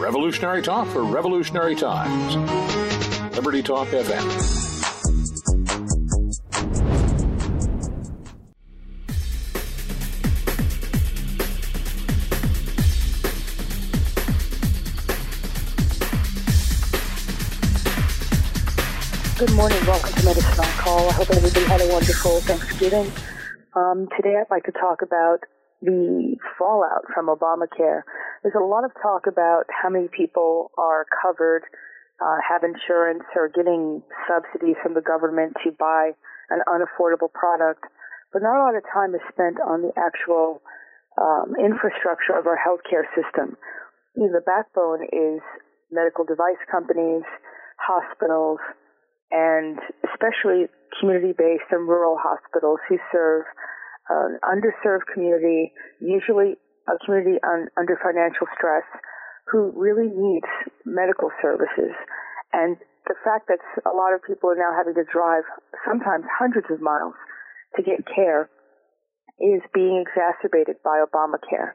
Revolutionary talk for revolutionary times. Liberty Talk FM. Good morning. Welcome to Medicine on Call. I hope everybody had a wonderful Thanksgiving. Um, today I'd like to talk about the fallout from Obamacare. There's a lot of talk about how many people are covered, uh, have insurance, or getting subsidies from the government to buy an unaffordable product, but not a lot of time is spent on the actual um, infrastructure of our healthcare system. You know, the backbone is medical device companies, hospitals, and especially community-based and rural hospitals who serve an underserved community, usually a community un, under financial stress, who really needs medical services. And the fact that a lot of people are now having to drive sometimes hundreds of miles to get care is being exacerbated by Obamacare.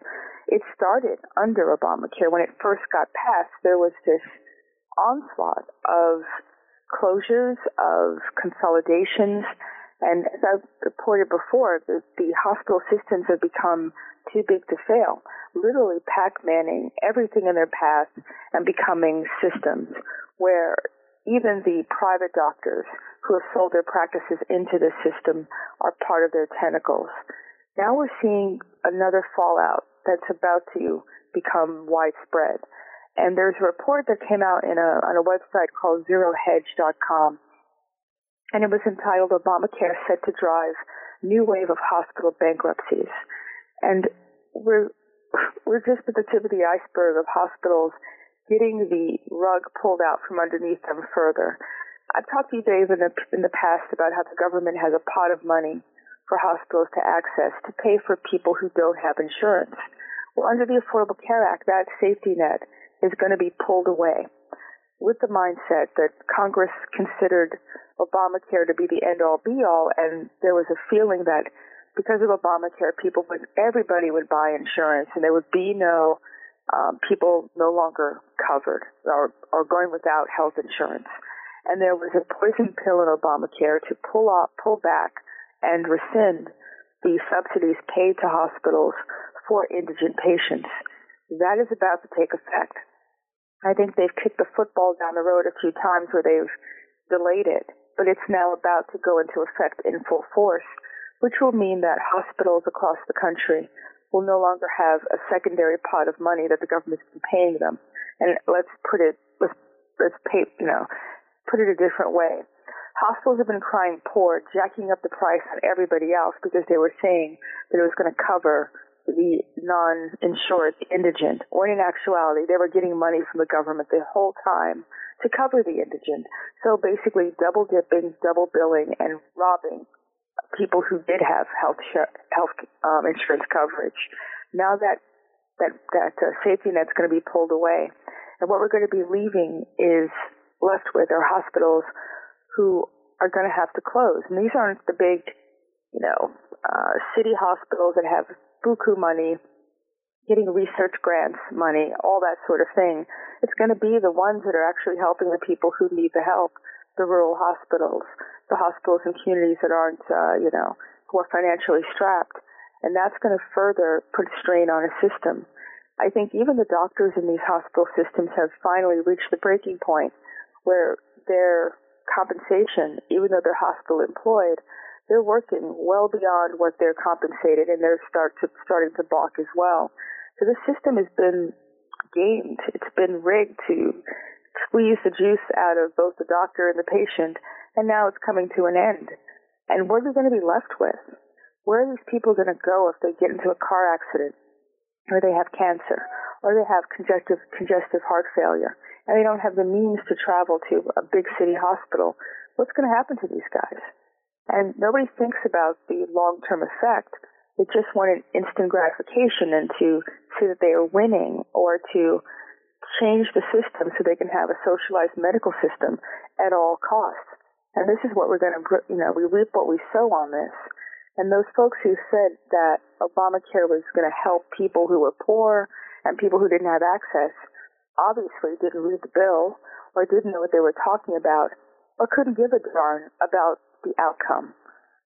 It started under Obamacare. When it first got passed, there was this onslaught of closures, of consolidations. And as I've reported before, the, the hospital systems have become too big to fail, literally Pac-Manning everything in their path and becoming systems where even the private doctors who have sold their practices into the system are part of their tentacles. Now we're seeing another fallout that's about to become widespread. And there's a report that came out in a, on a website called zerohedge.com. And it was entitled Obamacare set to drive new wave of hospital bankruptcies. And we're, we're just at the tip of the iceberg of hospitals getting the rug pulled out from underneath them further. I've talked to you, Dave, in the, in the past about how the government has a pot of money for hospitals to access to pay for people who don't have insurance. Well, under the Affordable Care Act, that safety net is going to be pulled away with the mindset that Congress considered Obamacare to be the end all be all, and there was a feeling that because of Obamacare, people would, everybody would buy insurance, and there would be no um, people no longer covered or, or going without health insurance. And there was a poison pill in Obamacare to pull off, pull back, and rescind the subsidies paid to hospitals for indigent patients. That is about to take effect. I think they've kicked the football down the road a few times where they've delayed it, but it's now about to go into effect in full force, which will mean that hospitals across the country will no longer have a secondary pot of money that the government's been paying them. And let's put it, let's, let's pay, you know, put it a different way. Hospitals have been crying poor, jacking up the price on everybody else because they were saying that it was going to cover the non-insured, indigent, when in actuality they were getting money from the government the whole time to cover the indigent. So basically double dipping, double billing, and robbing people who did have health sh- health um, insurance coverage. Now that that that uh, safety net's going to be pulled away, and what we're going to be leaving is left with are hospitals who are going to have to close. And these aren't the big, you know, uh, city hospitals that have buku money, getting research grants money, all that sort of thing. It's going to be the ones that are actually helping the people who need the help, the rural hospitals, the hospitals and communities that aren't, uh, you know, who are financially strapped. And that's going to further put strain on a system. I think even the doctors in these hospital systems have finally reached the breaking point where their compensation, even though they're hospital employed, they're working well beyond what they're compensated and they're start to, starting to balk as well. So the system has been gamed. It's been rigged to squeeze the juice out of both the doctor and the patient and now it's coming to an end. And what are they going to be left with? Where are these people going to go if they get into a car accident or they have cancer or they have congestive, congestive heart failure and they don't have the means to travel to a big city hospital? What's going to happen to these guys? And nobody thinks about the long-term effect. They just want an instant gratification and to see that they are winning or to change the system so they can have a socialized medical system at all costs. And this is what we're going to, you know, we reap what we sow on this. And those folks who said that Obamacare was going to help people who were poor and people who didn't have access, obviously didn't read the bill or didn't know what they were talking about or couldn't give a darn about the outcome.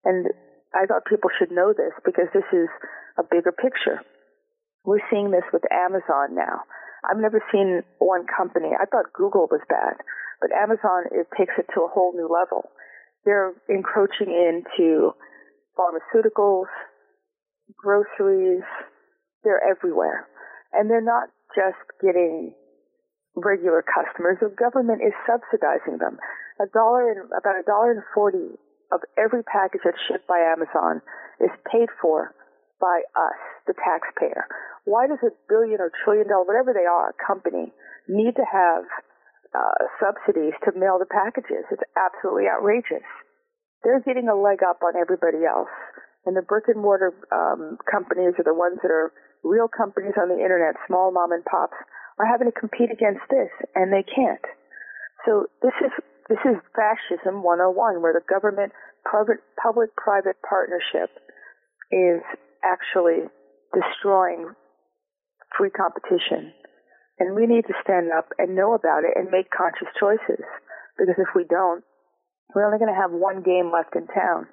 And I thought people should know this because this is a bigger picture. We're seeing this with Amazon now. I've never seen one company. I thought Google was bad, but Amazon it takes it to a whole new level. They're encroaching into pharmaceuticals, groceries. They're everywhere, and they're not just getting regular customers. The government is subsidizing them. A dollar and about a dollar and forty of every package that's shipped by Amazon is paid for by us, the taxpayer. Why does a billion or trillion dollar, whatever they are, company need to have uh, subsidies to mail the packages? It's absolutely outrageous. They're getting a leg up on everybody else. And the brick and mortar um, companies are the ones that are real companies on the internet, small mom and pops, are having to compete against this, and they can't. So this is this is fascism 101, where the government public private partnership is actually destroying free competition. And we need to stand up and know about it and make conscious choices. Because if we don't, we're only going to have one game left in town.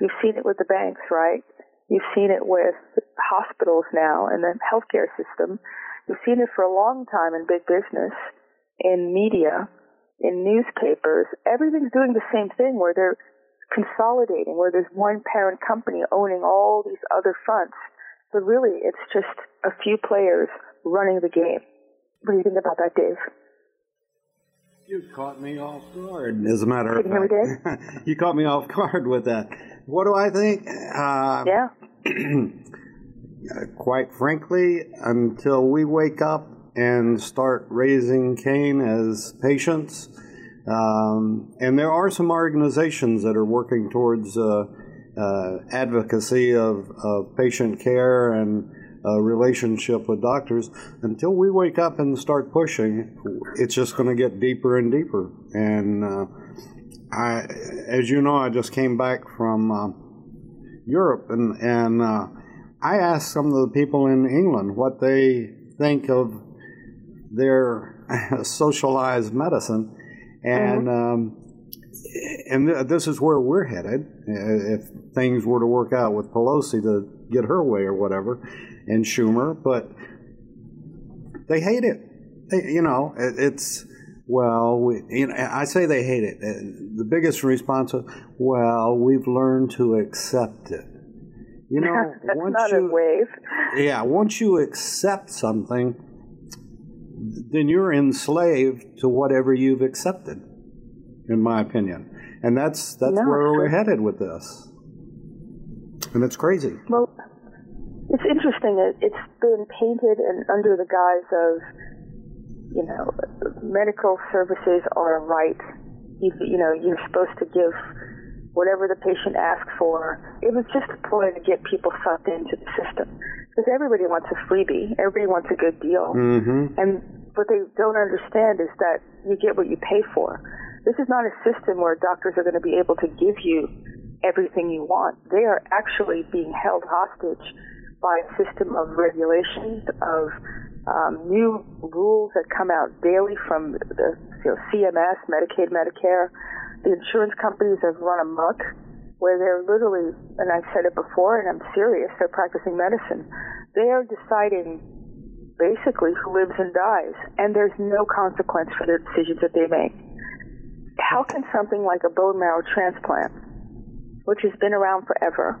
You've seen it with the banks, right? You've seen it with hospitals now and the healthcare system. You've seen it for a long time in big business, in media, in newspapers. Everything's doing the same thing where they're consolidating, where there's one parent company owning all these other fronts. But really, it's just a few players running the game. What do you think about that, Dave? You caught me off guard. As a matter of fact, you caught me off guard with that. What do I think? Uh, yeah. quite frankly, until we wake up and start raising Cain as patients, um, and there are some organizations that are working towards uh, uh, advocacy of, of, patient care and relationship with doctors. Until we wake up and start pushing, it's just going to get deeper and deeper. And uh, I, as you know, I just came back from uh, Europe, and and uh, I asked some of the people in England what they think of their socialized medicine and mm-hmm. um, and th- this is where we're headed if things were to work out with Pelosi to get her way or whatever, and Schumer. But they hate it. They, you know, it, it's well, we, you know, I say they hate it. The biggest response is, well, we've learned to accept it. You know, That's once not you, a wave. Yeah, once you accept something then you're enslaved to whatever you've accepted, in my opinion. And that's that's no, where we're headed with this. And it's crazy. Well, it's interesting. It, it's been painted and under the guise of, you know, medical services are a right. You, you know, you're supposed to give whatever the patient asks for. It was just a ploy to get people sucked into the system because everybody wants a freebie. Everybody wants a good deal. Mm-hmm. And what they don't understand is that you get what you pay for. This is not a system where doctors are going to be able to give you everything you want. They are actually being held hostage by a system of regulations, of um, new rules that come out daily from the you know, CMS, Medicaid, Medicare. The insurance companies have run amok where they're literally, and I've said it before, and I'm serious, they're practicing medicine. They are deciding basically who lives and dies, and there's no consequence for the decisions that they make. How can something like a bone marrow transplant, which has been around forever,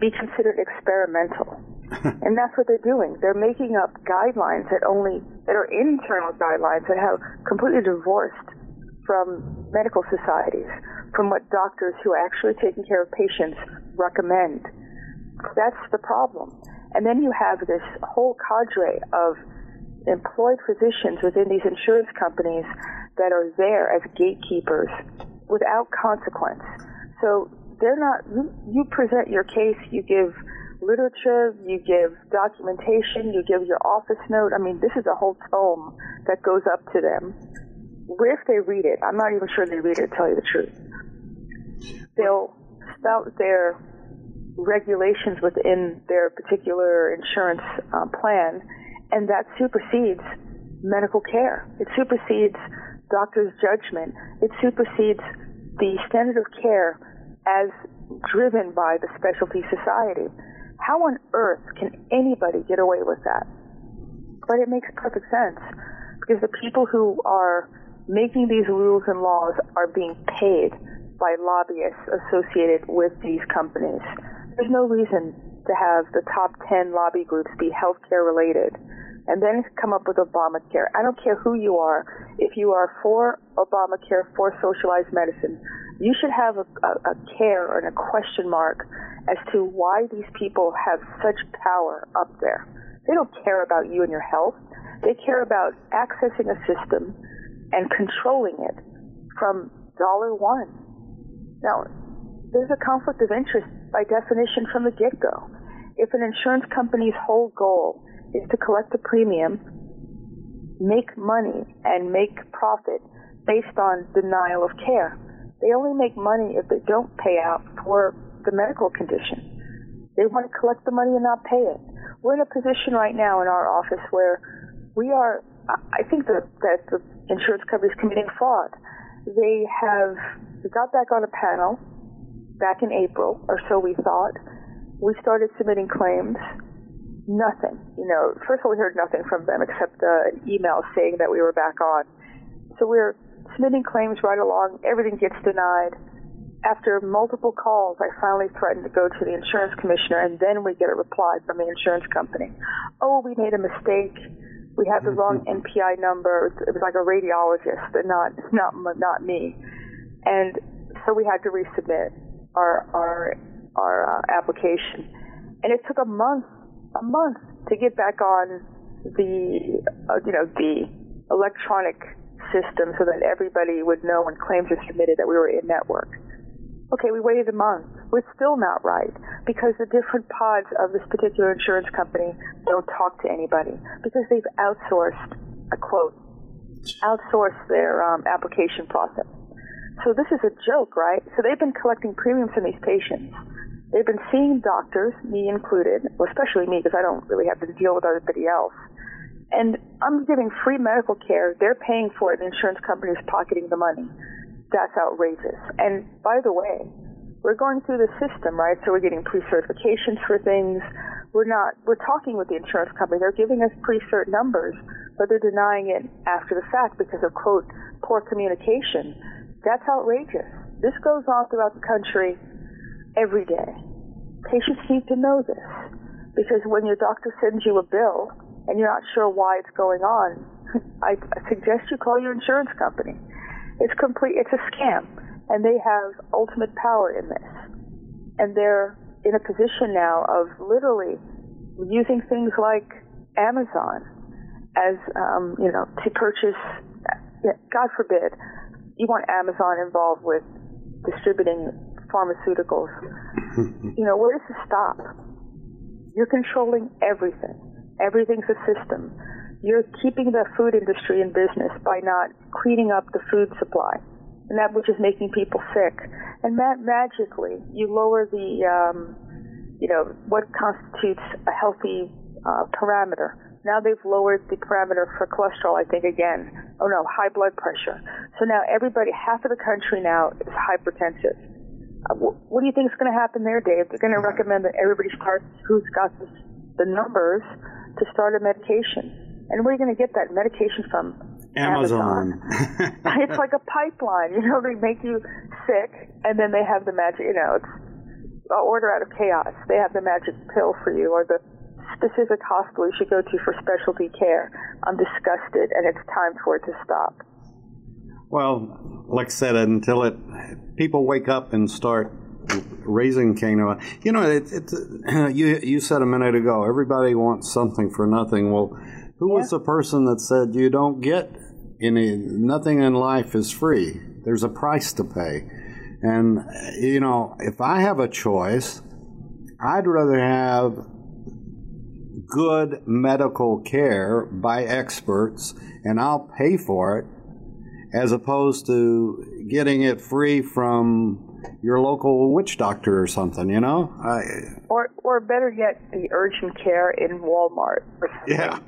be considered experimental? and that's what they're doing. They're making up guidelines that only that are internal guidelines that have completely divorced from medical societies, from what doctors who are actually taking care of patients recommend. That's the problem. And then you have this whole cadre of employed physicians within these insurance companies that are there as gatekeepers without consequence. So they're not, you, present your case, you give literature, you give documentation, you give your office note. I mean, this is a whole tome that goes up to them if they read it, I'm not even sure they read it, to tell you the truth. They'll spout their regulations within their particular insurance uh, plan, and that supersedes medical care. It supersedes doctor's judgment. It supersedes the standard of care as driven by the specialty society. How on earth can anybody get away with that? But it makes perfect sense because the people who are making these rules and laws are being paid by lobbyists associated with these companies. There's no reason to have the top 10 lobby groups be healthcare related and then come up with Obamacare. I don't care who you are. If you are for Obamacare, for socialized medicine, you should have a, a, a care and a question mark as to why these people have such power up there. They don't care about you and your health. They care about accessing a system and controlling it from dollar one. Now, there's a conflict of interest by definition from the get go. If an insurance company's whole goal is to collect a premium, make money, and make profit based on denial of care, they only make money if they don't pay out for the medical condition. They want to collect the money and not pay it. We're in a position right now in our office where we are, I think that, that the insurance companies committing fraud. They have got back on a panel back in April, or so we thought. We started submitting claims. Nothing. You know, first of all, we heard nothing from them except an email saying that we were back on. So we're submitting claims right along. Everything gets denied. After multiple calls, I finally threatened to go to the insurance commissioner, and then we get a reply from the insurance company. Oh, we made a mistake we had the wrong mm-hmm. NPI number. It was like a radiologist, and not not not me. And so we had to resubmit our our our uh, application, and it took a month a month to get back on the uh, you know the electronic system so that everybody would know when claims are submitted that we were in network. Okay, we waited a month. We're still not right because the different pods of this particular insurance company don't talk to anybody because they've outsourced, a quote, outsourced their um, application process. So this is a joke, right? So they've been collecting premiums from these patients. They've been seeing doctors, me included, well, especially me because I don't really have to deal with everybody else. And I'm giving free medical care. They're paying for it. The insurance company is pocketing the money that's outrageous. And by the way, we're going through the system, right? So we're getting pre-certifications for things. We're not, we're talking with the insurance company. They're giving us pre-cert numbers, but they're denying it after the fact because of, quote, poor communication. That's outrageous. This goes on throughout the country every day. Patients need to know this because when your doctor sends you a bill and you're not sure why it's going on, I suggest you call your insurance company it's complete. It's a scam, and they have ultimate power in this, and they're in a position now of literally using things like Amazon as um, you know to purchase. God forbid, you want Amazon involved with distributing pharmaceuticals. you know, where does it stop? You're controlling everything. Everything's a system you're keeping the food industry in business by not cleaning up the food supply, and that which is making people sick. And ma- magically, you lower the, um, you know, what constitutes a healthy uh, parameter. Now they've lowered the parameter for cholesterol, I think, again. Oh no, high blood pressure. So now everybody, half of the country now is hypertensive. Uh, wh- what do you think is going to happen there, Dave? They're going to recommend that everybody starts who's got the numbers to start a medication and where are you going to get that medication from? Amazon. Amazon. it's like a pipeline. You know, they make you sick, and then they have the magic. You know, it's order out of chaos. They have the magic pill for you, or the specific hospital you should go to for specialty care. I'm disgusted, and it's time for it to stop. Well, like I said, until it people wake up and start raising Cain. You know, it, it, you you said a minute ago, everybody wants something for nothing. Well who yeah. was the person that said you don't get any, nothing in life is free? There's a price to pay. And, you know, if I have a choice, I'd rather have good medical care by experts and I'll pay for it as opposed to getting it free from your local witch doctor or something, you know? I, or or better yet, the urgent care in Walmart. Yeah.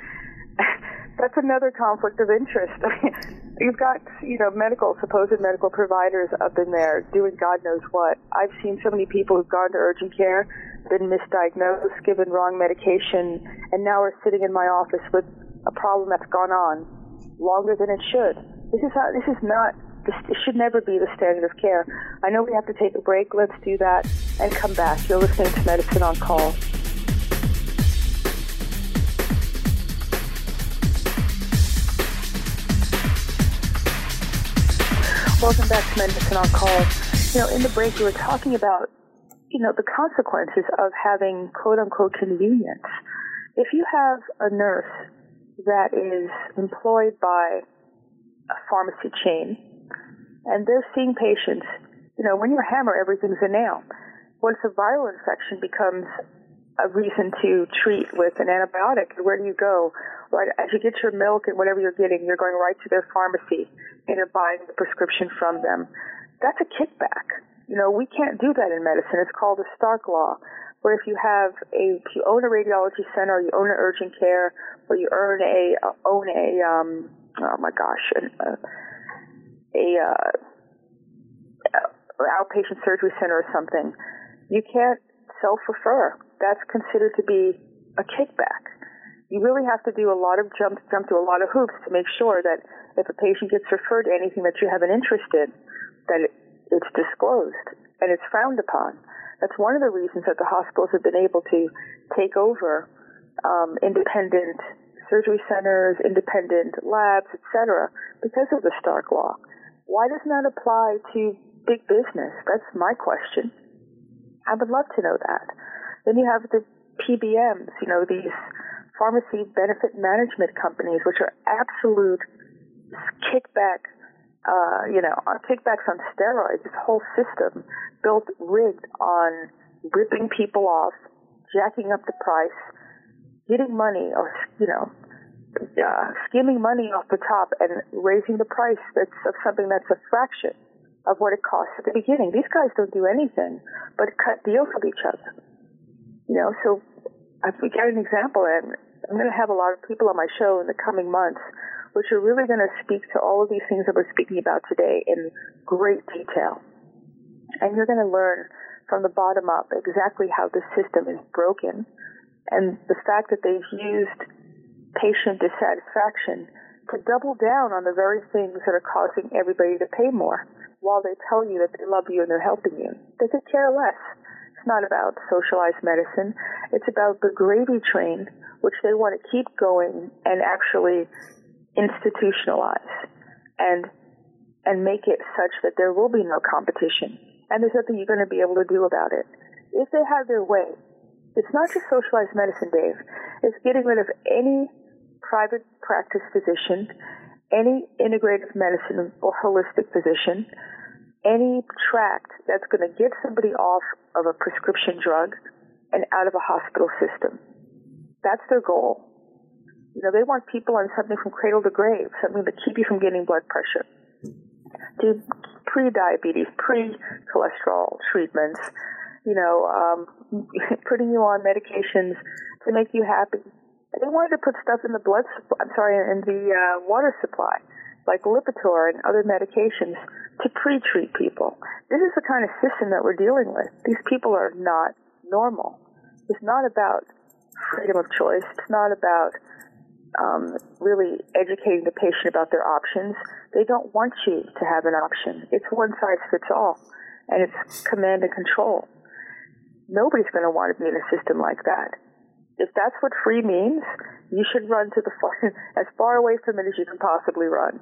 that's another conflict of interest. I mean you've got, you know, medical, supposed medical providers up in there doing God knows what. I've seen so many people who've gone to urgent care, been misdiagnosed, given wrong medication, and now are sitting in my office with a problem that's gone on longer than it should. This is how, this is not this should never be the standard of care. I know we have to take a break. Let's do that and come back. You're listening to Medicine on Call. Welcome back to Medicine on Call. You know, in the break, we were talking about, you know, the consequences of having quote unquote convenience. If you have a nurse that is employed by a pharmacy chain and they're seeing patients, you know, when you're a hammer, everything's a nail. Once a viral infection becomes a reason to treat with an antibiotic, where do you go? Right, as you get your milk and whatever you're getting, you're going right to their pharmacy and you're buying the prescription from them. That's a kickback. You know, we can't do that in medicine. It's called the Stark Law. Where if you have a, if you own a radiology center, or you own an urgent care, or you earn a, uh, own a, um, oh my gosh, an, uh, a, uh, outpatient surgery center or something, you can't self-refer. That's considered to be a kickback you really have to do a lot of jump jump through a lot of hoops to make sure that if a patient gets referred to anything that you have an interest in, that it, it's disclosed and it's frowned upon. That's one of the reasons that the hospitals have been able to take over um, independent surgery centers, independent labs, etc., because of the Stark Law. Why doesn't that apply to big business? That's my question. I would love to know that. Then you have the PBMs, you know, these pharmacy benefit management companies, which are absolute kickback, uh, you know, kickbacks on steroids. This whole system built, rigged on ripping people off, jacking up the price, getting money, or you know, uh, skimming money off the top and raising the price that's of something that's a fraction of what it costs at the beginning. These guys don't do anything but cut deals with each other. You know, so if we get an example, and I'm going to have a lot of people on my show in the coming months, which are really going to speak to all of these things that we're speaking about today in great detail. And you're going to learn from the bottom up exactly how the system is broken and the fact that they've used patient dissatisfaction to double down on the very things that are causing everybody to pay more while they tell you that they love you and they're helping you. They could care less. It's not about socialized medicine. It's about the gravy train, which they want to keep going and actually institutionalize and and make it such that there will be no competition. And there's nothing you're going to be able to do about it. If they have their way, it's not just socialized medicine, Dave. It's getting rid of any private practice physician, any integrative medicine or holistic physician, any tract that's going to get somebody off of a prescription drug and out of a hospital system. That's their goal. You know, they want people on something from cradle to grave, something to keep you from getting blood pressure. Do pre-diabetes, pre-cholesterol treatments, you know, um, putting you on medications to make you happy. They wanted to put stuff in the blood, I'm sorry, in the uh, water supply like Lipitor and other medications to pre-treat people. This is the kind of system that we're dealing with. These people are not normal. It's not about freedom of choice. It's not about um, really educating the patient about their options. They don't want you to have an option. It's one size fits all, and it's command and control. Nobody's going to want to be in a system like that. If that's what free means, you should run to the as far away from it as you can possibly run.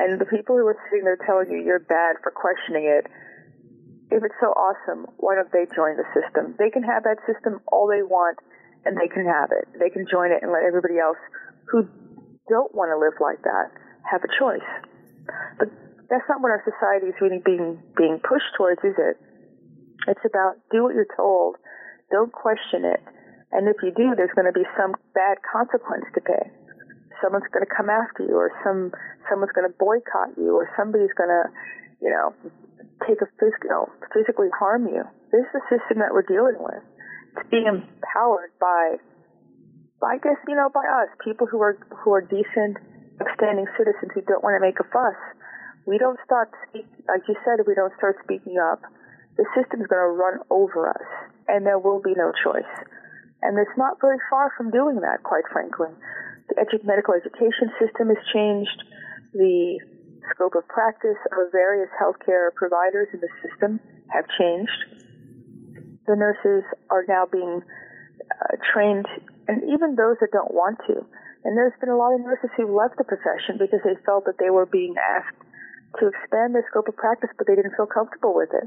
And the people who are sitting there telling you you're bad for questioning it, if it's so awesome, why don't they join the system? They can have that system all they want, and they can have it. They can join it and let everybody else who don't want to live like that have a choice. But that's not what our society is really being being pushed towards, is it? It's about do what you're told, don't question it, and if you do, there's going to be some bad consequence to pay. Someone's going to come after you, or some someone's going to boycott you, or somebody's going to, you know, take a physical, physically harm you. This is the system that we're dealing with. It's being empowered by I guess you know by us, people who are who are decent, upstanding citizens who don't want to make a fuss. We don't start speak, like you said, we don't start speaking up, the system's going to run over us, and there will be no choice. And it's not very far from doing that, quite frankly. The edu- medical education system has changed. The scope of practice of various healthcare providers in the system have changed. The nurses are now being uh, trained, and even those that don't want to. And there's been a lot of nurses who left the profession because they felt that they were being asked to expand their scope of practice, but they didn't feel comfortable with it.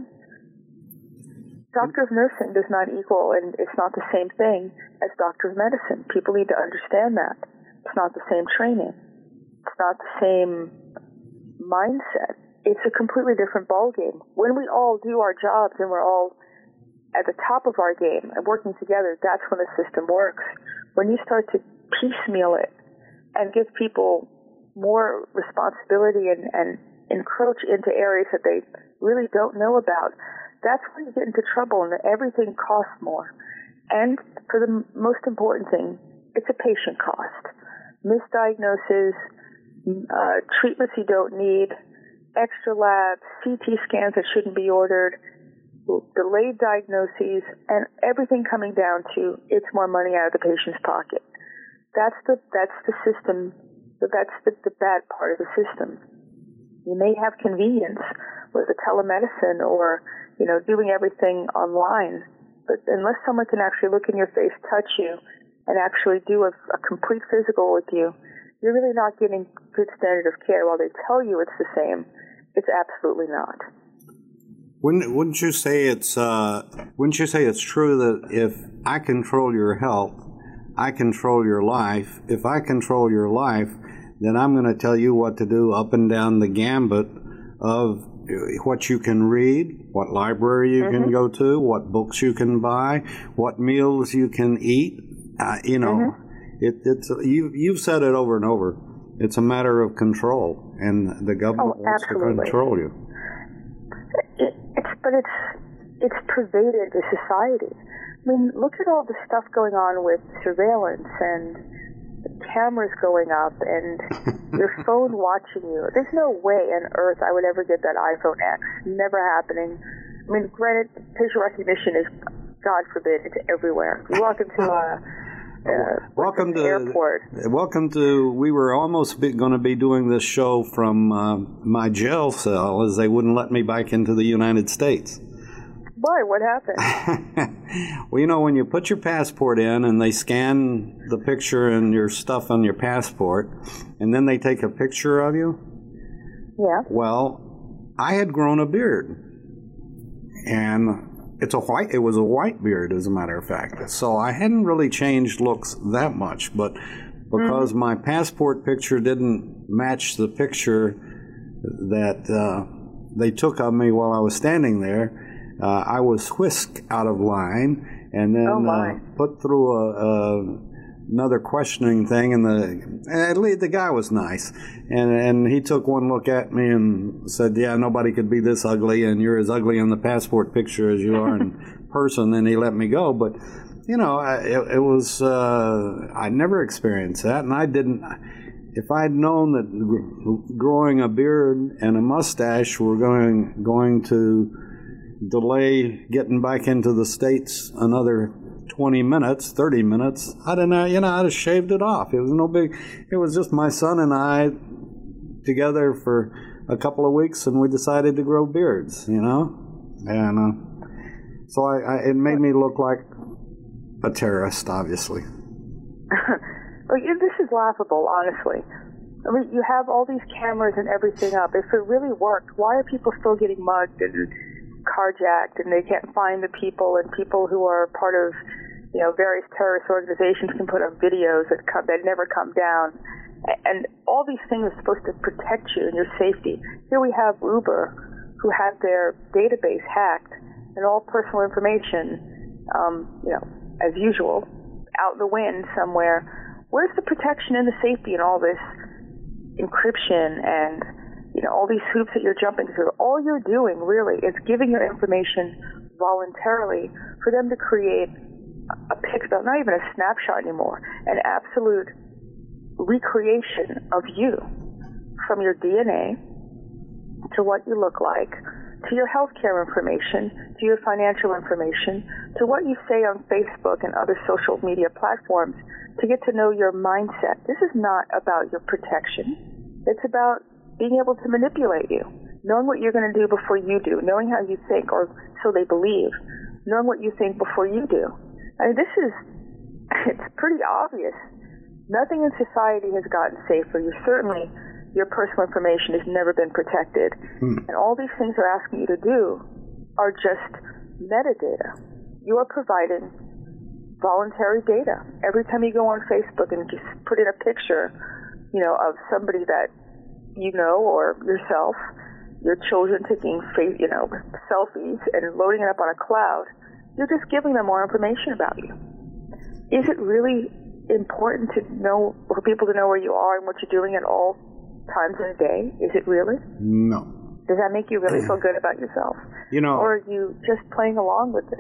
Doctor of nursing does not equal, and it's not the same thing as doctor of medicine. People need to understand that. It's not the same training. It's not the same mindset. It's a completely different ballgame. When we all do our jobs and we're all at the top of our game and working together, that's when the system works. When you start to piecemeal it and give people more responsibility and, and encroach into areas that they really don't know about, that's when you get into trouble and everything costs more. And for the most important thing, it's a patient cost. Misdiagnosis, uh, treatments you don't need, extra labs, CT scans that shouldn't be ordered, delayed diagnoses, and everything coming down to it's more money out of the patient's pocket. That's the that's the system. That's the, the bad part of the system. You may have convenience with the telemedicine or you know, doing everything online. But unless someone can actually look in your face, touch you, and actually do a, a complete physical with you, you're really not getting good standard of care. While they tell you it's the same, it's absolutely not. Wouldn't, wouldn't you say it's uh, wouldn't you say it's true that if I control your health, I control your life. If I control your life, then I'm going to tell you what to do up and down the gambit of what you can read, what library you mm-hmm. can go to, what books you can buy, what meals you can eat. Uh, you know, mm-hmm. it, it's you. You've said it over and over. It's a matter of control, and the government oh, wants to control you. It, it's but it's it's pervaded the society. I mean, look at all the stuff going on with surveillance and cameras going up and your phone watching you. There's no way on earth I would ever get that iPhone X. Never happening. I mean, granted, facial recognition is, God forbid, it's everywhere. You walk into a uh, welcome to airport. Welcome to. We were almost going to be doing this show from uh, my jail cell, as they wouldn't let me back into the United States. Why? What happened? well, you know, when you put your passport in and they scan the picture and your stuff on your passport, and then they take a picture of you. Yeah. Well, I had grown a beard, and it's a white. It was a white beard, as a matter of fact. So I hadn't really changed looks that much, but because mm-hmm. my passport picture didn't match the picture that uh, they took of me while I was standing there uh, I was whisked out of line and then oh uh, put through a, a, another questioning thing. And the at least the guy was nice, and and he took one look at me and said, "Yeah, nobody could be this ugly, and you're as ugly in the passport picture as you are in person." And he let me go, but. You know, it, it was, uh, I never experienced that, and I didn't if I'd known that growing a beard and a mustache were going going to delay getting back into the States another 20 minutes, 30 minutes, I didn't, know, you know, I'd have shaved it off. It was no big, it was just my son and I together for a couple of weeks and we decided to grow beards, you know? And uh, so I, I, it made me look like a terrorist, obviously. well, this is laughable, honestly. I mean, you have all these cameras and everything up. If it really worked, why are people still getting mugged and carjacked and they can't find the people and people who are part of you know various terrorist organizations can put up videos that come that never come down. And all these things are supposed to protect you and your safety. Here we have Uber who had their database hacked and all personal information um, you know as usual out in the wind somewhere. Where's the protection and the safety in all this encryption and you know, all these hoops that you're jumping through. All you're doing really is giving your information voluntarily for them to create a picture, not even a snapshot anymore. an absolute recreation of you from your DNA to what you look like to your healthcare information, to your financial information, to what you say on Facebook and other social media platforms to get to know your mindset. This is not about your protection. It's about being able to manipulate you, knowing what you're going to do before you do, knowing how you think, or so they believe, knowing what you think before you do. I mean, this is, it's pretty obvious. Nothing in society has gotten safer. You certainly your personal information has never been protected. Hmm. And all these things they're asking you to do are just metadata. You are providing voluntary data. Every time you go on Facebook and just put in a picture, you know, of somebody that you know or yourself, your children taking, you know, selfies and loading it up on a cloud, you're just giving them more information about you. Is it really important to know for people to know where you are and what you're doing at all times in a day? Is it really? No. Does that make you really feel good about yourself? You know, or are you just playing along with this?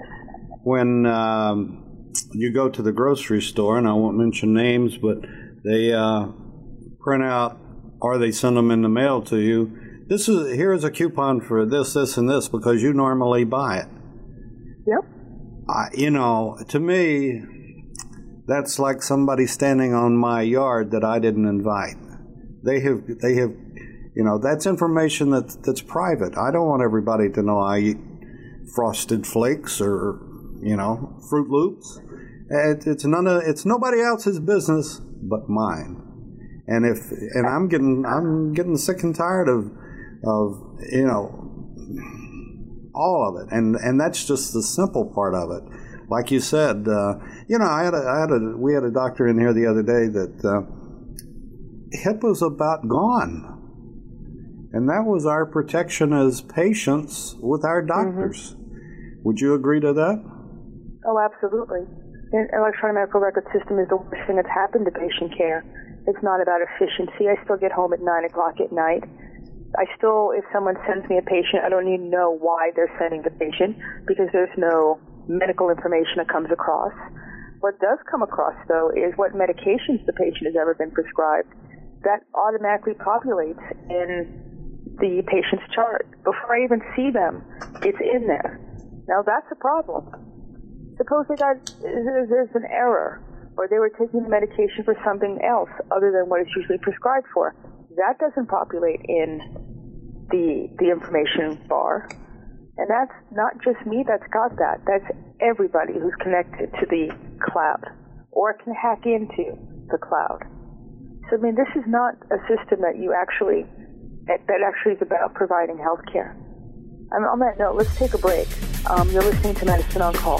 When um, you go to the grocery store, and I won't mention names, but they uh, print out or they send them in the mail to you. This is here's a coupon for this, this, and this because you normally buy it. Yep. I, you know, to me, that's like somebody standing on my yard that I didn't invite. They have they have you know that's information that that's private. I don't want everybody to know I eat frosted flakes or you know Froot Loops. It, it's none of it's nobody else's business but mine. And if and I'm getting I'm getting sick and tired of of you know all of it, and and that's just the simple part of it. Like you said, uh, you know, I had a, I had a we had a doctor in here the other day that. Uh, HIPAA's about gone. And that was our protection as patients with our doctors. Mm-hmm. Would you agree to that? Oh, absolutely. Electronic medical record system is the worst thing that's happened to patient care. It's not about efficiency. I still get home at 9 o'clock at night. I still, if someone sends me a patient, I don't even know why they're sending the patient because there's no medical information that comes across. What does come across, though, is what medications the patient has ever been prescribed that automatically populates in the patient's chart. Before I even see them, it's in there. Now that's a problem. Suppose they got, there's an error, or they were taking the medication for something else other than what it's usually prescribed for. That doesn't populate in the, the information bar. And that's not just me that's got that. That's everybody who's connected to the cloud or can hack into the cloud. So, I mean, this is not a system that you actually, that actually is about providing health care. And on that note, let's take a break. Um, you're listening to Medicine on Call.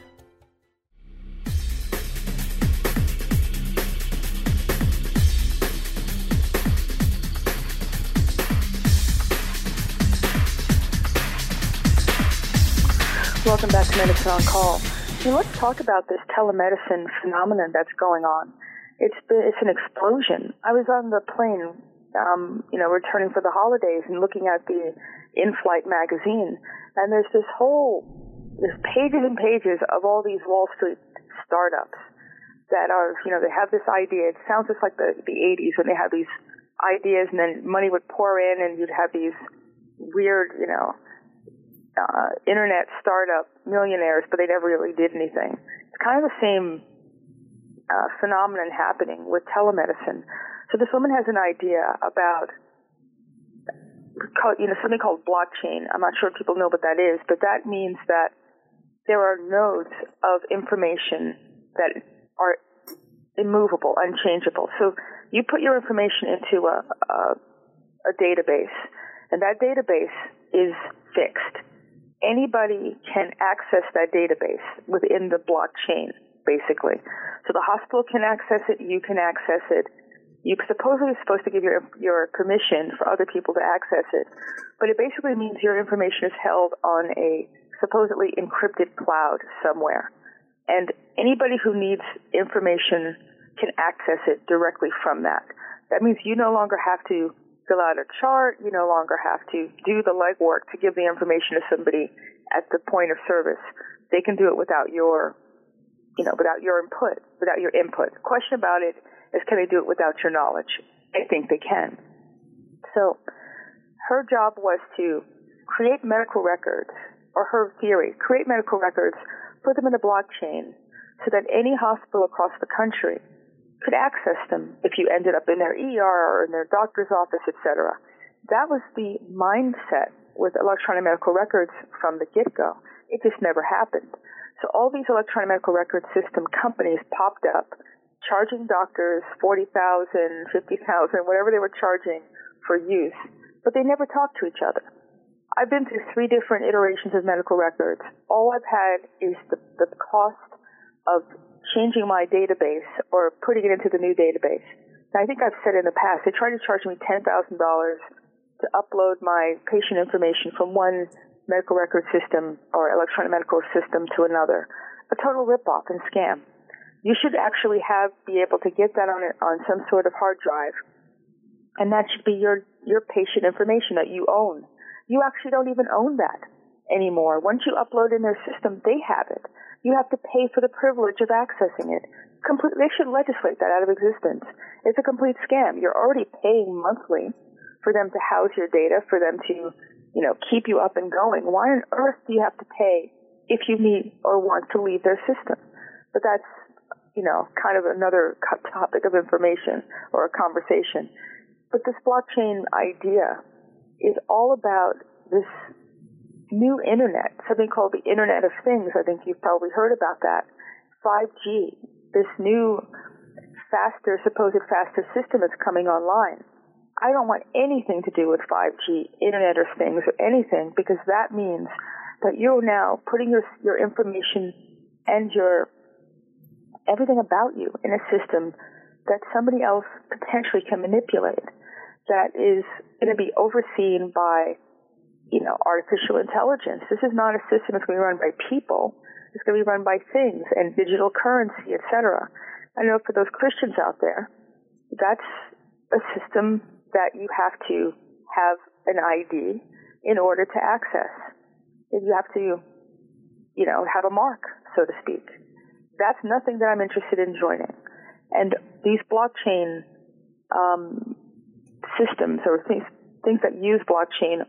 Medicine on Call. Let's talk about this telemedicine phenomenon that's going on. It's it's an explosion. I was on the plane, um, you know, returning for the holidays and looking at the in-flight magazine, and there's this whole there's pages and pages of all these Wall Street startups that are, you know, they have this idea. It sounds just like the, the 80s when they had these ideas and then money would pour in and you'd have these weird, you know, uh, internet startup millionaires, but they never really did anything. It's kind of the same uh, phenomenon happening with telemedicine. So this woman has an idea about you know something called blockchain. I'm not sure if people know what that is, but that means that there are nodes of information that are immovable, unchangeable. So you put your information into a, a, a database, and that database is fixed. Anybody can access that database within the blockchain, basically. So the hospital can access it, you can access it, you supposedly supposed to give your your permission for other people to access it, but it basically means your information is held on a supposedly encrypted cloud somewhere, and anybody who needs information can access it directly from that. That means you no longer have to fill out a chart. You no longer have to do the legwork to give the information to somebody at the point of service. They can do it without your, you know, without your input, without your input. The question about it is can they do it without your knowledge? I think they can. So her job was to create medical records, or her theory, create medical records, put them in a blockchain so that any hospital across the country could access them if you ended up in their ER or in their doctor's office, etc. That was the mindset with electronic medical records from the get-go. It just never happened. So all these electronic medical record system companies popped up charging doctors 40,000, 50,000, whatever they were charging for use, but they never talked to each other. I've been through three different iterations of medical records. All I've had is the, the cost of changing my database or putting it into the new database. Now, I think I've said in the past, they tried to charge me $10,000 to upload my patient information from one medical record system or electronic medical system to another. A total ripoff and scam you should actually have be able to get that on on some sort of hard drive, and that should be your your patient information that you own. You actually don't even own that anymore. Once you upload in their system, they have it. You have to pay for the privilege of accessing it. They should legislate that out of existence. It's a complete scam. You're already paying monthly for them to house your data, for them to, you know, keep you up and going. Why on earth do you have to pay if you need or want to leave their system? But that's you know, kind of another topic of information or a conversation. But this blockchain idea is all about this new internet, something called the Internet of Things. I think you've probably heard about that. 5G, this new faster, supposed faster system that's coming online. I don't want anything to do with 5G, Internet of Things, or anything because that means that you're now putting your, your information and your everything about you in a system that somebody else potentially can manipulate that is going to be overseen by, you know, artificial intelligence. This is not a system that's going to be run by people. It's going to be run by things and digital currency, etc. I know for those Christians out there, that's a system that you have to have an ID in order to access. You have to, you know, have a mark, so to speak that's nothing that I'm interested in joining. And these blockchain um, systems or things things that use blockchain,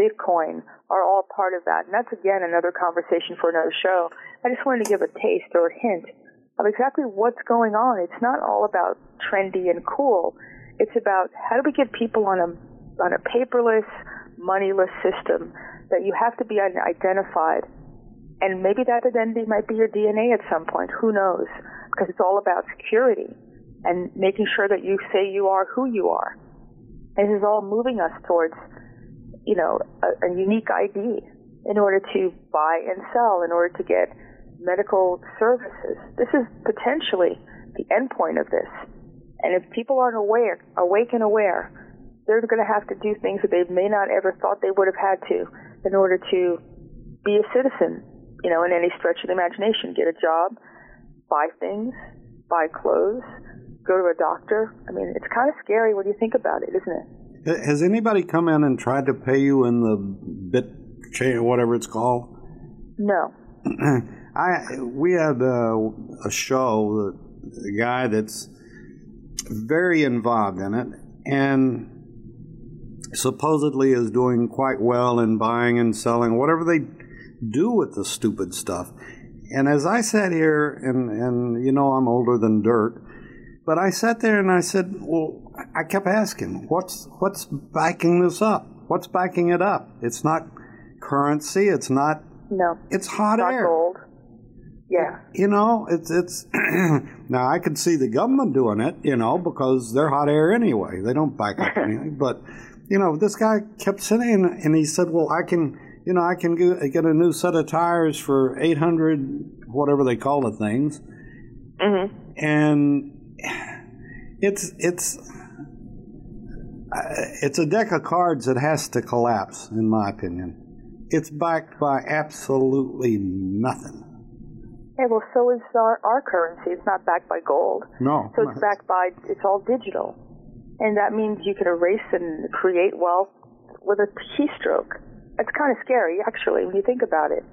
Bitcoin, are all part of that. And that's again another conversation for another show. I just wanted to give a taste or a hint of exactly what's going on. It's not all about trendy and cool. It's about how do we get people on a on a paperless, moneyless system that you have to be identified and maybe that identity might be your DNA at some point. Who knows? Because it's all about security and making sure that you say you are who you are. And this is all moving us towards, you know, a, a unique ID in order to buy and sell, in order to get medical services. This is potentially the end point of this. And if people aren't aware, awake and aware, they're going to have to do things that they may not ever thought they would have had to in order to be a citizen you know, in any stretch of the imagination. Get a job, buy things, buy clothes, go to a doctor. I mean, it's kind of scary when you think about it, isn't it? Has anybody come in and tried to pay you in the bit chain, whatever it's called? No. I we had a, a show that a guy that's very involved in it and supposedly is doing quite well in buying and selling whatever they do with the stupid stuff. And as I sat here, and, and you know I'm older than dirt, but I sat there and I said, well, I kept asking, what's what's backing this up? What's backing it up? It's not currency. It's not. No. It's hot not air. gold. Yeah. You know, it's it's. now I could see the government doing it, you know, because they're hot air anyway. They don't back up anything. But you know, this guy kept saying, and he said, "Well, I can, you know, I can get a new set of tires for eight hundred, whatever they call the things." Mm-hmm. And it's it's Uh, it's a deck of cards that has to collapse, in my opinion. It's backed by absolutely nothing. Yeah, well, so is our, our currency. It's not backed by gold. No. So it's backed by, it's all digital. And that means you can erase and create wealth with a keystroke. It's kind of scary, actually, when you think about it.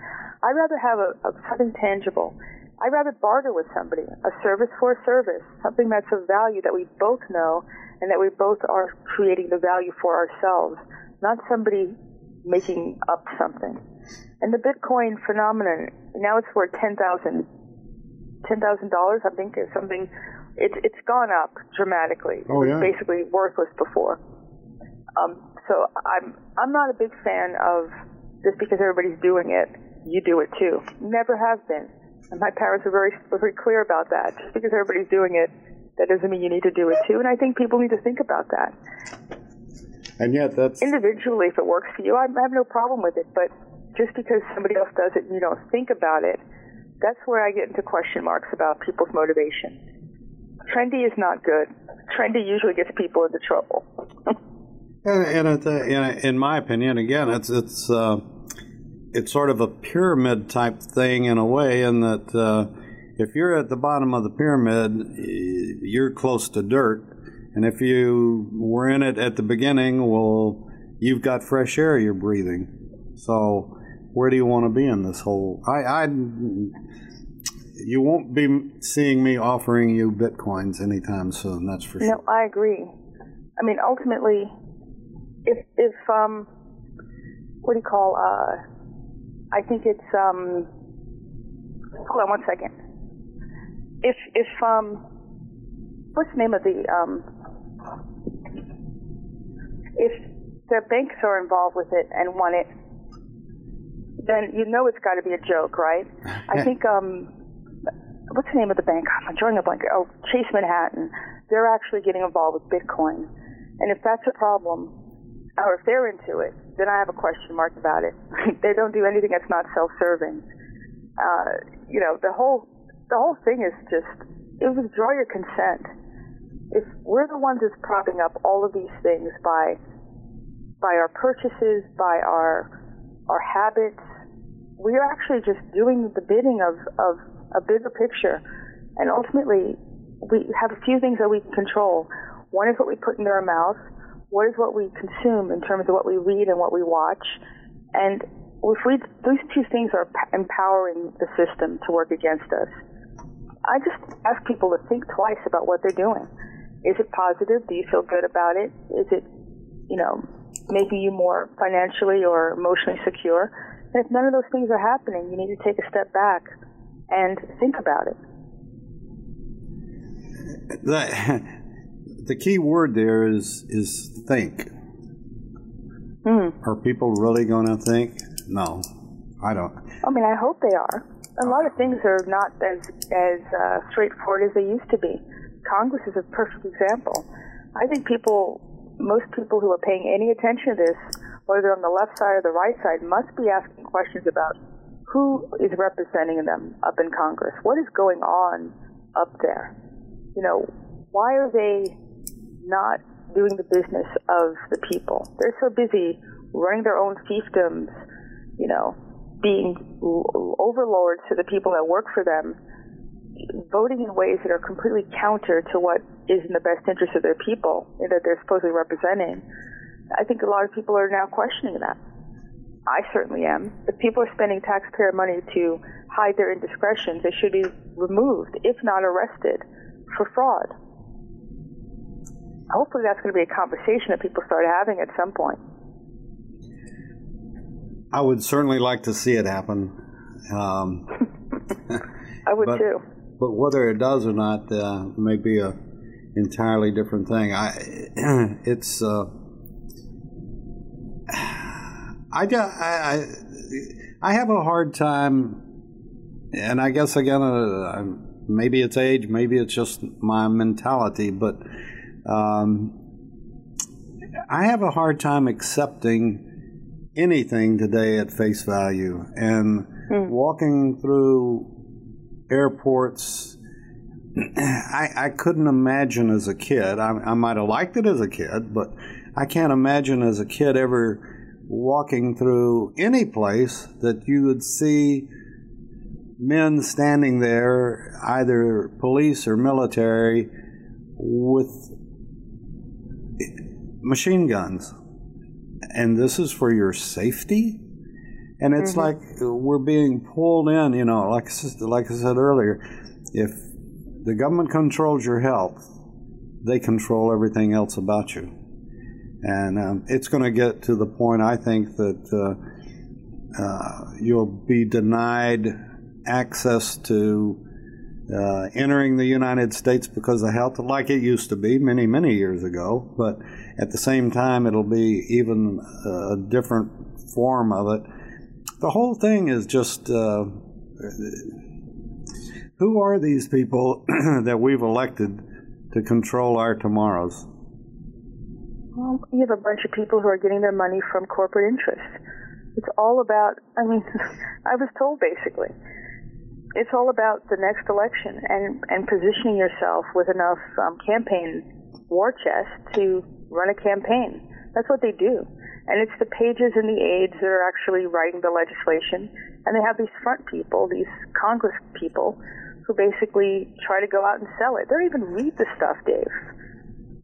I'd rather have a, a something tangible. I'd rather barter with somebody, a service for a service, something that's of value that we both know and that we both are creating the value for ourselves, not somebody making up something. And the Bitcoin phenomenon, now it's worth ten thousand, ten thousand dollars, I think, is something. It's it's gone up dramatically. Oh yeah. It was basically worthless before. Um, so I'm I'm not a big fan of just because everybody's doing it, you do it too. Never have been. And my parents were very were very clear about that. Just because everybody's doing it, that doesn't mean you need to do it too. And I think people need to think about that. And yet, that's individually, if it works for you, I have no problem with it. But just because somebody else does it and you don't think about it, that's where I get into question marks about people's motivation. Trendy is not good. Trendy usually gets people into trouble. and, and it, in my opinion, again, it's it's uh, it's sort of a pyramid type thing in a way, in that uh, if you're at the bottom of the pyramid, you're close to dirt, and if you were in it at the beginning, well, you've got fresh air you're breathing. So, where do you want to be in this whole? I, I you won't be seeing me offering you bitcoins anytime soon. That's for sure. No, I agree. I mean, ultimately, if if um, what do you call? Uh, I think it's um. Hold on one second. If if um, what's the name of the um? If the banks are involved with it and want it, then you know it's got to be a joke, right? I think um, what's the name of the bank? I'm drawing a blank. Oh, Chase Manhattan. They're actually getting involved with Bitcoin, and if that's a problem, or if they're into it, then I have a question mark about it. they don't do anything that's not self-serving. Uh, you know, the whole the whole thing is just it withdraw your consent. If we're the ones that's propping up all of these things by by our purchases, by our our habits, we are actually just doing the bidding of, of a bigger picture. And ultimately, we have a few things that we control. One is what we put into our mouth. What is what we consume in terms of what we read and what we watch. And if we, these two things are empowering the system to work against us. I just ask people to think twice about what they're doing. Is it positive? Do you feel good about it? Is it, you know, making you more financially or emotionally secure? And if none of those things are happening, you need to take a step back and think about it. The, the key word there is is think. Mm. Are people really going to think? No, I don't. I mean, I hope they are. A lot of things are not as as uh, straightforward as they used to be. Congress is a perfect example. I think people, most people who are paying any attention to this, whether on the left side or the right side, must be asking questions about who is representing them up in Congress? What is going on up there? You know, why are they not doing the business of the people? They're so busy running their own fiefdoms, you know, being overlords to the people that work for them, voting in ways that are completely counter to what is in the best interest of their people that they're supposedly representing. I think a lot of people are now questioning that. I certainly am. If people are spending taxpayer money to hide their indiscretions, they should be removed, if not arrested, for fraud. Hopefully, that's going to be a conversation that people start having at some point. I would certainly like to see it happen. Um, I would but, too. But whether it does or not uh, may be a entirely different thing. I it's uh, I, I I have a hard time, and I guess again, uh, maybe it's age, maybe it's just my mentality, but um, I have a hard time accepting anything today at face value and mm. walking through airports. I, I couldn't imagine as a kid. I, I might have liked it as a kid, but I can't imagine as a kid ever walking through any place that you would see men standing there, either police or military, with machine guns. And this is for your safety? And it's mm-hmm. like we're being pulled in, you know, like, like I said earlier, if the government controls your health, they control everything else about you. And um, it's going to get to the point, I think, that uh, uh, you'll be denied access to uh, entering the United States because of health, like it used to be many, many years ago. But at the same time, it'll be even a different form of it. The whole thing is just uh, who are these people that we've elected to control our tomorrows? Well, you have a bunch of people who are getting their money from corporate interests. It's all about, I mean, I was told basically, it's all about the next election and, and positioning yourself with enough um, campaign war chest to run a campaign. That's what they do. And it's the pages and the aides that are actually writing the legislation. And they have these front people, these Congress people, who basically try to go out and sell it. They don't even read the stuff, Dave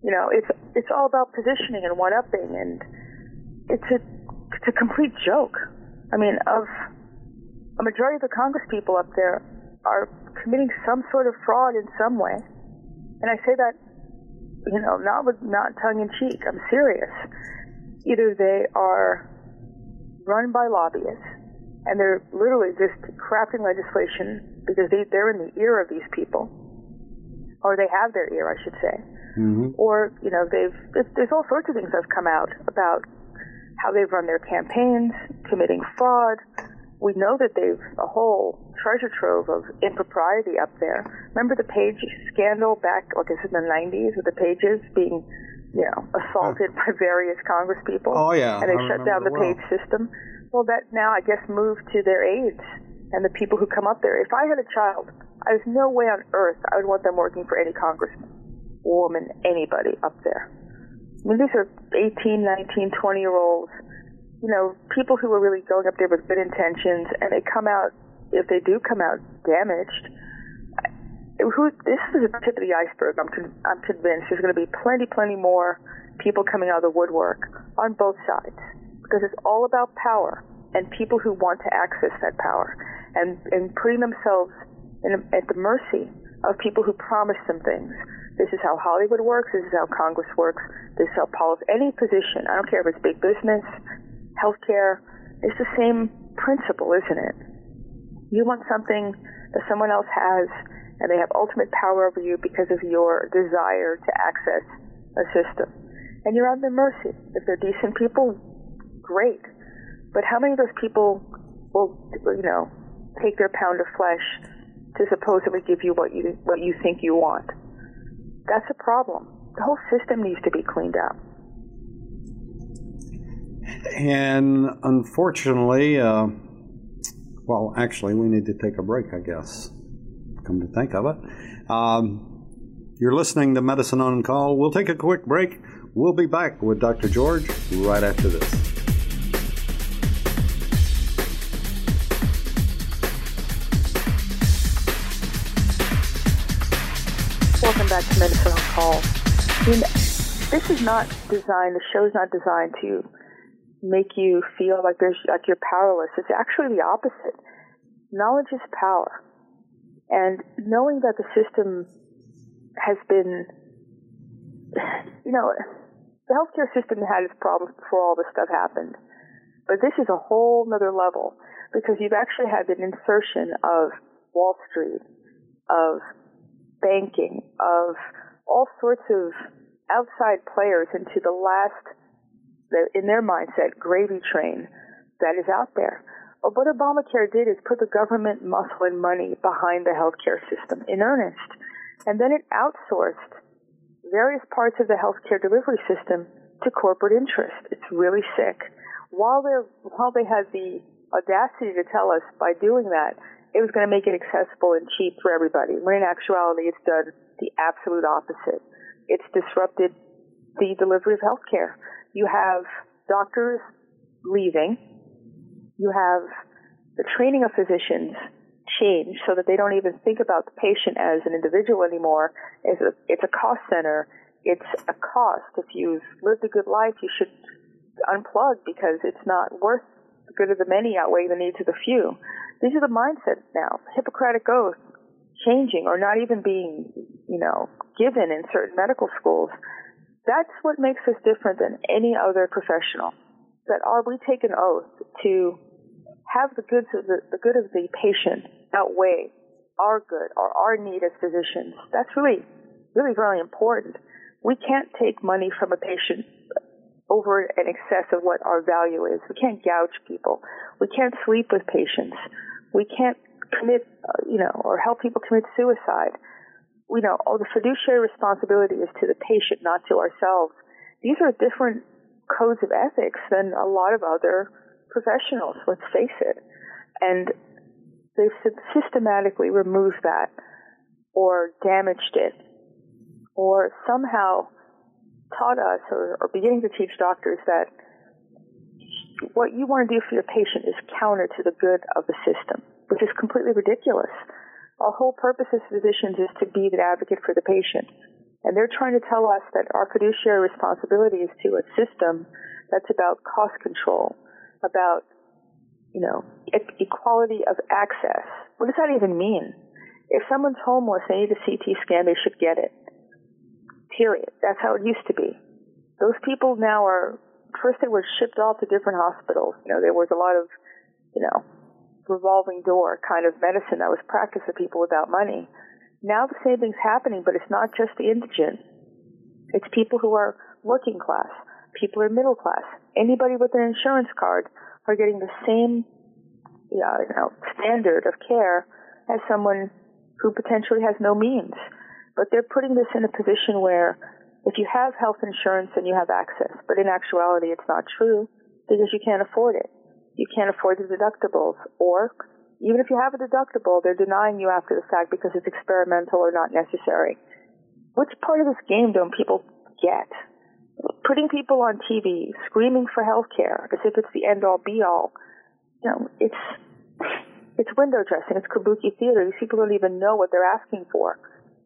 you know, it's it's all about positioning and one upping, and it's a it's a complete joke. I mean, of a majority of the Congress people up there are committing some sort of fraud in some way, and I say that, you know, not with not tongue in cheek. I'm serious. Either they are run by lobbyists, and they're literally just crafting legislation because they, they're in the ear of these people, or they have their ear, I should say Mm-hmm. Or, you know, they've, there's all sorts of things that have come out about how they've run their campaigns, committing fraud. We know that they've a whole treasure trove of impropriety up there. Remember the page scandal back, I guess in the 90s, with the pages being, you know, assaulted by various Congress people? Oh, yeah. And they I shut down the well. page system. Well, that now, I guess, moved to their aides and the people who come up there. If I had a child, there's no way on earth I would want them working for any congressman woman, anybody up there. I mean, these are 18, 19, 20 year olds, you know, people who are really going up there with good intentions, and they come out, if they do come out damaged, who, this is the tip of the iceberg. I'm, con- I'm convinced there's going to be plenty, plenty more people coming out of the woodwork on both sides because it's all about power and people who want to access that power and, and putting themselves in, at the mercy of people who promise them things this is how Hollywood works. This is how Congress works. This is how policy, any position, I don't care if it's big business, healthcare, it's the same principle, isn't it? You want something that someone else has, and they have ultimate power over you because of your desire to access a system. And you're at their mercy. If they're decent people, great. But how many of those people will, you know, take their pound of flesh to supposedly give you what you what you think you want? That's a problem. The whole system needs to be cleaned up. And unfortunately, uh, well, actually, we need to take a break, I guess. Come to think of it. Um, you're listening to Medicine on Call. We'll take a quick break. We'll be back with Dr. George right after this. Welcome back to Medicine on Call. This is not designed, the show is not designed to make you feel like there's like you're powerless. It's actually the opposite. Knowledge is power. And knowing that the system has been you know, the healthcare system had its problems before all this stuff happened. But this is a whole other level because you've actually had an insertion of Wall Street, of banking, of all sorts of outside players into the last, in their mindset, gravy train that is out there. But what Obamacare did is put the government muscle and money behind the healthcare system in earnest. And then it outsourced various parts of the healthcare delivery system to corporate interest. It's really sick. While they while they had the audacity to tell us by doing that it was going to make it accessible and cheap for everybody, when in actuality it's done the absolute opposite. It's disrupted the delivery of healthcare. You have doctors leaving. You have the training of physicians change so that they don't even think about the patient as an individual anymore. It's a, it's a cost center. It's a cost. If you've lived a good life, you should unplug because it's not worth the good of the many outweigh the needs of the few. These are the mindsets now. Hippocratic oath changing or not even being, you know, given in certain medical schools. That's what makes us different than any other professional. That are we take an oath to have the of the, the good of the patient outweigh our good or our need as physicians. That's really, really very important. We can't take money from a patient over in excess of what our value is. We can't gouge people. We can't sleep with patients. We can't commit, uh, you know, or help people commit suicide. We know all the fiduciary responsibility is to the patient, not to ourselves. These are different codes of ethics than a lot of other professionals, let's face it. And they've systematically removed that or damaged it or somehow taught us or, are beginning to teach doctors that what you want to do for your patient is counter to the good of the system, which is completely ridiculous. Our whole purpose as physicians is to be the advocate for the patient. And they're trying to tell us that our fiduciary responsibility is to a system that's about cost control, about, you know, equality of access. What does that even mean? If someone's homeless and need a CT scan, they should get it. Period. That's how it used to be. Those people now are, first they were shipped off to different hospitals. You know, there was a lot of, you know, revolving door kind of medicine that was practiced for people without money. Now the same thing's happening, but it's not just the indigent. It's people who are working class people are middle class. Anybody with an insurance card are getting the same you know, standard of care as someone who potentially has no means. But they're putting this in a position where if you have health insurance, then you have access. But in actuality, it's not true because you can't afford it. You can't afford the deductibles. Or even if you have a deductible, they're denying you after the fact because it's experimental or not necessary. Which part of this game don't people get? putting people on TV screaming for health care as if it's the end all be all, you know, it's it's window dressing, it's kabuki theater. These people don't even know what they're asking for.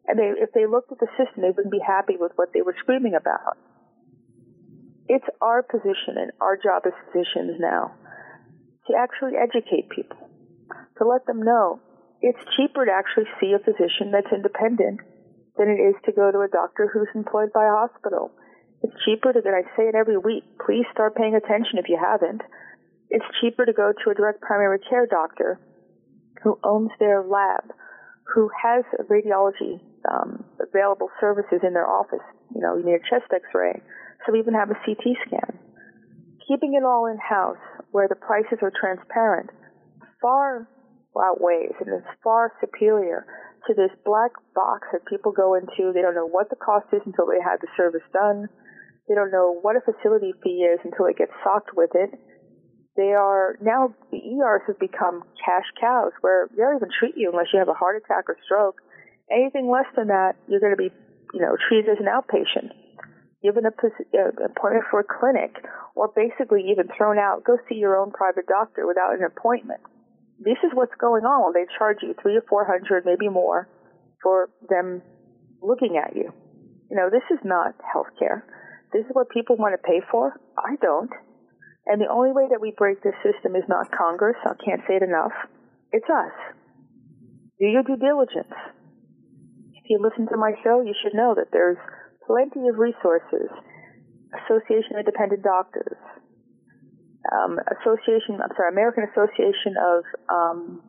And they, if they looked at the system, they wouldn't be happy with what they were screaming about. It's our position and our job as physicians now to actually educate people, to let them know it's cheaper to actually see a physician that's independent than it is to go to a doctor who's employed by a hospital. It's cheaper to, and I say it every week, please start paying attention if you haven't. It's cheaper to go to a direct primary care doctor who owns their lab, who has radiology um, available services in their office. You know, you need a chest x-ray, so we even have a CT scan. Keeping it all in-house, where the prices are transparent, far outweighs and is far superior to this black box that people go into. They don't know what the cost is until they have the service done. They don't know what a facility fee is until they get socked with it. They are now the ERs have become cash cows where they don't even treat you unless you have a heart attack or stroke. Anything less than that, you're going to be, you know, treated as an outpatient, given a uh, appointment for a clinic, or basically even thrown out. Go see your own private doctor without an appointment. This is what's going on. They charge you three or four hundred, maybe more, for them looking at you. You know, this is not healthcare. This is what people want to pay for. I don't. And the only way that we break this system is not Congress. I can't say it enough. It's us. Do your due diligence. If you listen to my show, you should know that there's plenty of resources. Association of Independent Doctors, um, Association, I'm sorry, American Association of um,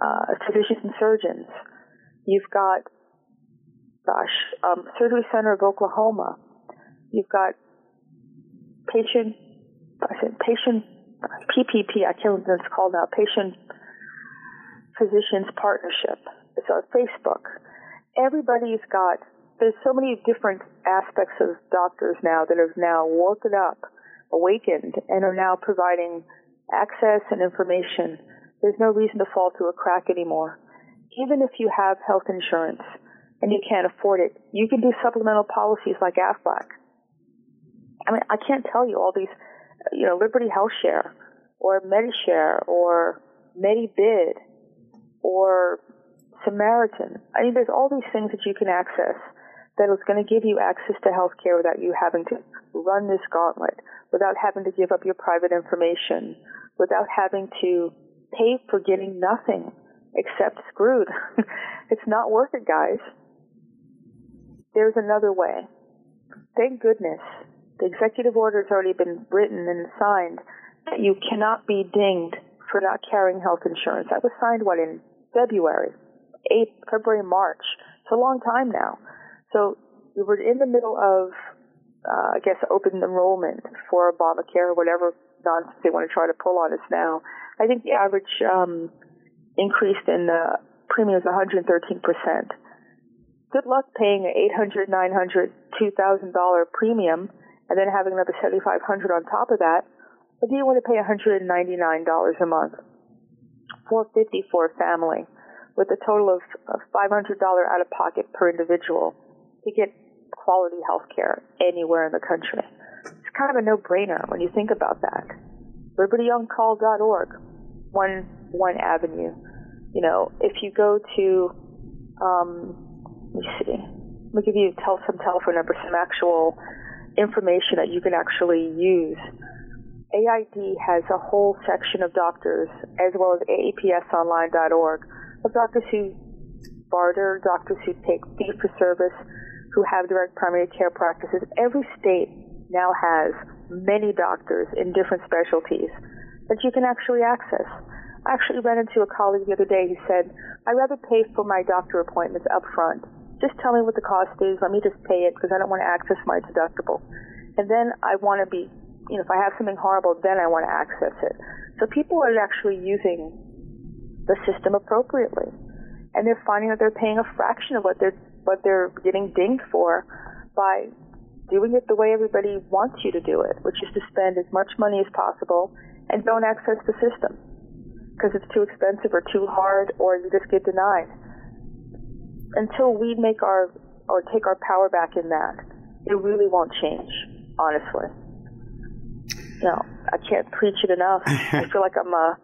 uh, Physicians and Surgeons. You've got, gosh, um, Surgery Center of Oklahoma. You've got patient, I said patient PPP. I can't remember what it's called now. Patient Physicians Partnership. It's on Facebook. Everybody's got. There's so many different aspects of doctors now that have now woken up, awakened, and are now providing access and information. There's no reason to fall through a crack anymore. Even if you have health insurance and you can't afford it, you can do supplemental policies like AFLAC. I mean, I can't tell you all these, you know, Liberty Health Share or MediShare or MediBid or Samaritan. I mean, there's all these things that you can access that is going to give you access to health care without you having to run this gauntlet, without having to give up your private information, without having to pay for getting nothing except screwed. it's not worth it, guys. There's another way. Thank goodness the executive order has already been written and signed that you cannot be dinged for not carrying health insurance. That was signed, what, in February, April, February, March. It's a long time now. So we were in the middle of, uh, I guess, open enrollment for Obamacare, or whatever nonsense they want to try to pull on us now. I think the average um, increase in the premium is 113 percent. Good luck paying an 800, 900, 2,000 dollar premium and then having another 7,500 on top of that. Or do you want to pay 199 dollars a month? 450 for a family, with a total of $500 out of pocket per individual to get quality health care anywhere in the country. It's kind of a no-brainer when you think about that. LibertyOnCall.org, one one avenue. You know, if you go to, um, let me see, let me give you tell some telephone numbers, some actual information that you can actually use. AID has a whole section of doctors, as well as AAPSonline.org, of doctors who barter, doctors who take fee for service, who have direct primary care practices. Every state now has many doctors in different specialties that you can actually access. I actually ran into a colleague the other day who said, I'd rather pay for my doctor appointments up front. Just tell me what the cost is. Let me just pay it because I don't want to access my deductible. And then I want to be, you know, if I have something horrible, then I want to access it. So people are actually using the system appropriately. And they're finding that they're paying a fraction of what they're, what they're getting dinged for by doing it the way everybody wants you to do it, which is to spend as much money as possible and don't access the system because it's too expensive or too hard or you just get denied. Until we make our or take our power back in that, it really won't change, honestly. No, I can't preach it enough. I feel like I'm a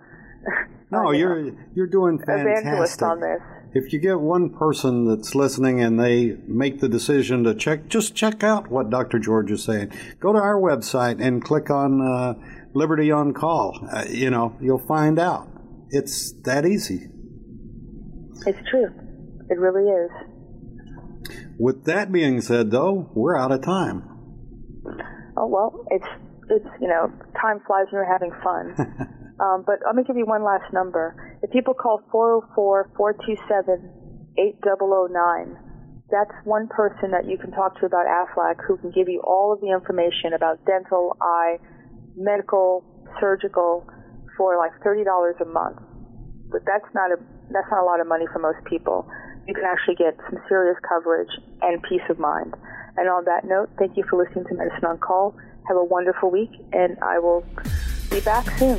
no, you're you're doing fantastic. evangelist on this. If you get one person that's listening and they make the decision to check, just check out what Dr. George is saying. Go to our website and click on uh, Liberty on Call. Uh, you know, you'll find out. It's that easy. It's true. It really is. With that being said, though, we're out of time. Oh well, it's it's you know time flies when you're having fun. um, but let me give you one last number. If people call 404-427-8009, that's one person that you can talk to about AFLAC who can give you all of the information about dental, eye, medical, surgical for like thirty dollars a month. But that's not a that's not a lot of money for most people. You can actually get some serious coverage and peace of mind. And on that note, thank you for listening to Medicine on Call. Have a wonderful week, and I will be back soon.